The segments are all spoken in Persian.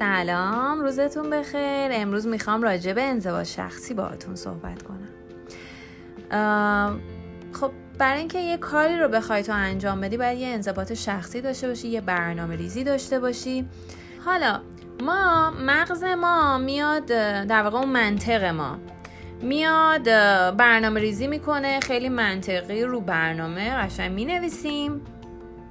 سلام روزتون بخیر. امروز می‌خوام راجع به انزوا شخصی باهاتون صحبت کنم. خب برای اینکه یه کاری رو بخوای تو انجام بدی باید یه انضباط شخصی داشته باشی یه برنامه ریزی داشته باشی. حالا ما مغز ما میاد در واقع اون منطق ما میاد برنامه ریزی می‌کنه. خیلی منطقی رو برنامه قشنگ می‌نویسیم.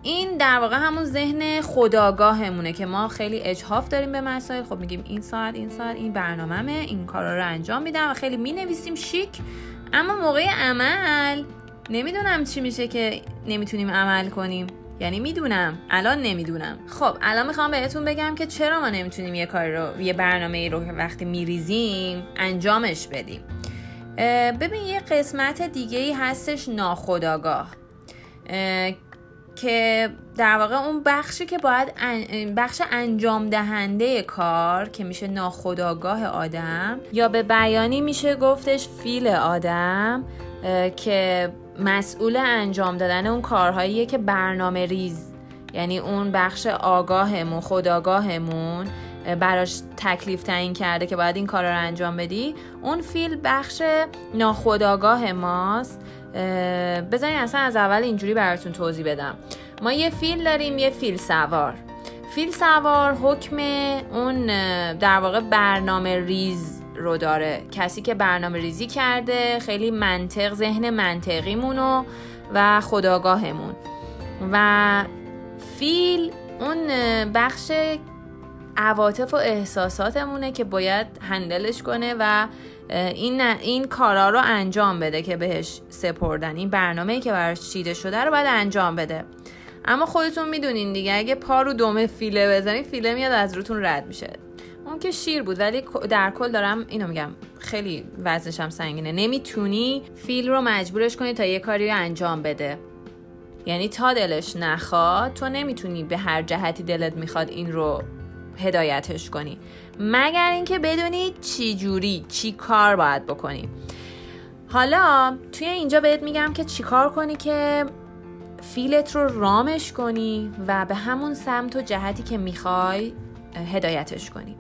این در واقع همون ذهن خداگاهمونه که ما خیلی اجهاف داریم به مسائل. خب میگیم این ساعت این ساعت این برنامهمه این کارا رو انجام میدم و خیلی می‌نویسیم شیک. اما موقع عمل نمی‌دونم چی میشه که نمی‌تونیم عمل کنیم. یعنی می‌دونم الان نمی‌دونم. خب الان می‌خوام بهتون بگم که چرا ما نمی‌تونیم یه کار رو یه برنامه رو که وقتی میریزیم انجامش بدیم. ببین یه قسمت دیگه ای هستش ناخداگاه. که در واقع اون بخشی که باید بخش انجام دهنده کار که میشه ناخداگاه آدم یا به بیانی میشه گفتش فیل آدم که مسئول انجام دادن اون کارهاییه که برنامه ریز. یعنی اون بخش آگاهمون خداگاهمون براش تکلیف تعیین کرده که باید این کار رو انجام بدی. اون فیل بخش ناخداگاه ماست. بذارین اصلا از اول اینجوری براتون توضیح بدم. ما یه فیل داریم یه فیل سوار. فیل سوار حکم اون در واقع برنامه ریز رو داره. کسی که برنامه ریزی کرده خیلی منطق ذهن منطقیمونو و خداگاهمون. و فیل اون بخش عواطف و احساساتمونه که باید هندلش کنه و این این کارا رو انجام بده که بهش سپردن. این برنامه که براش چیده شده رو باید انجام بده. اما خودتون می‌دونین دیگه اگه پا رو دومه فیله بزنین فیله میاد از روتون رد میشه. اون که شیر بود ولی در کل دارم اینو میگم خیلی وزنش هم سنگینه. نمی‌تونی فیل رو مجبورش کنی تا یه کاری رو انجام بده. یعنی تا دلش نخواد تو نمی‌تونی به هر جهتی دلت می‌خواد این رو هدایتش کنی. مگر اینکه بدونی چی جوری چی کار باید بکنی. حالا توی اینجا بهت میگم که چی کار کنی که فیلت رو رامش کنی و به همون سمت و جهتی که می‌خوای هدایتش کنی.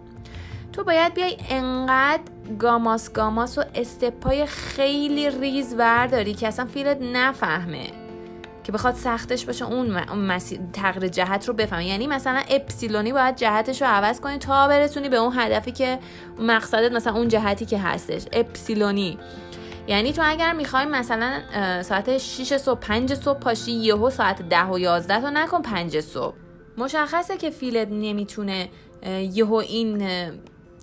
تو باید بیای انقدر گاماس گاماس و استپای خیلی ریز ورداری که اصلا فیلت نفهمه. که بخواد سختش باشه اون, مسیر تغییر جهت رو بفهمه. یعنی مثلا اپسیلونی باید جهتش رو عوض کنی تا برسونی به اون هدفی که مقصدت مثلا اون جهتی که هستش. اپسیلونی. یعنی تو اگر می‌خوای مثلا ساعت 6 صبح 5 صبح پاشی یهو ساعت 10 و 11 تو نکن 5 صبح. مشخصه که فیلت نمی‌تونه یهو این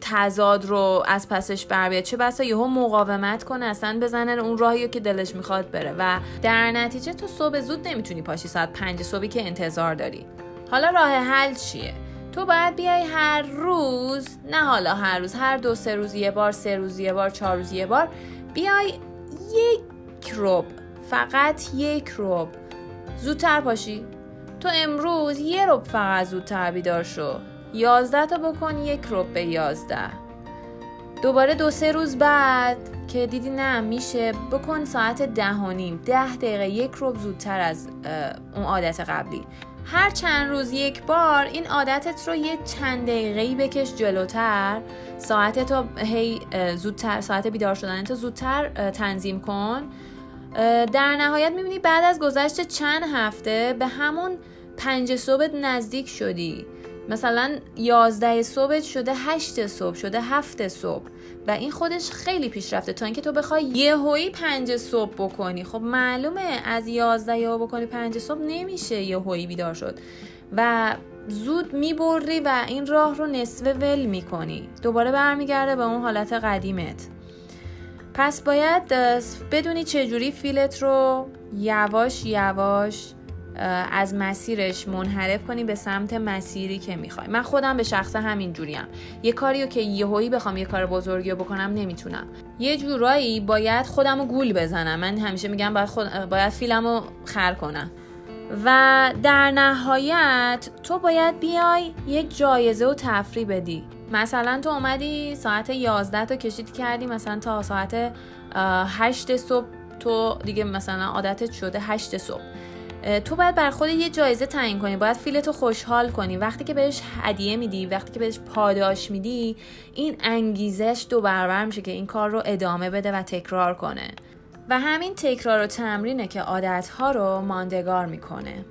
تضاد رو از پسش بر بیاد. چه بسا یهو مقاومت کنه اصلا بزنه اون راهی که دلش می‌خواد بره. و در نتیجه تو صبح زود نمی‌تونی پاشی ساعت 5 صبحی که انتظار داری. حالا راه حل چیه؟ تو باید بیای هر روز نه حالا هر روز هر دو سه روز یه بار سه روز یه بار چهار روز یه بار بیای یک روب فقط یک روب زودتر پاشی. تو امروز یه روب فقط زودتر بیدار شو. یازده تا بکن یک روب به یازده. دوباره دو سه روز بعد که دیدی نه میشه بکن ساعت ده و نیم. ده دقیقه یک روب زودتر از اون عادت قبلی. هر چند روز یک بار این عادتت رو یه چند دقیقه بکش جلوتر. ساعتت رو هی زودتر ساعت بیدار شدن تو زودتر تنظیم کن. در نهایت می‌بینی بعد از گذشت چند هفته به همون پنج صبح نزدیک شدی. مثلا یازده صبح شده هشت صبح شده هفت صبح. و این خودش خیلی پیشرفته تا اینکه تو بخوای یهویی پنج صبح بکنی. خب معلومه از یازده یهو بکنی پنج صبح نمیشه یهویی بیدار شد. و زود می‌بری و این راه رو نصف ول می‌کنی. دوباره برمیگرده به اون حالت قدیمت. پس باید بدونی چجوری فیلت رو یواش یواش از مسیرش منحرف کنی به سمت مسیری که می‌خوای. من خودم به شخص همین جوریم. یه کاریو که یهویی بخوام یه کار بزرگی بکنم نمی‌تونم. یه جورایی باید خودم رو گول بزنم. من همیشه میگم باید, خود... باید فیلم رو خر کنم. و در نهایت تو باید بیای یک جایزه و تفریح بدی. مثلا تو اومدی ساعت 11 تا کشید کردی مثلا تا ساعت 8 صبح تو دیگه مثلا عادتت شده 8 صبح. تو باید بر خود یه جایزه تعیین کنی. باید فیلتو خوشحال کنی. وقتی که بهش هدیه میدی وقتی که بهش پاداش میدی این انگیزش دو برابر میشه که این کار رو ادامه بده و تکرار کنه. و همین تکرار و تمرینه که عادتها رو ماندگار می‌کنه.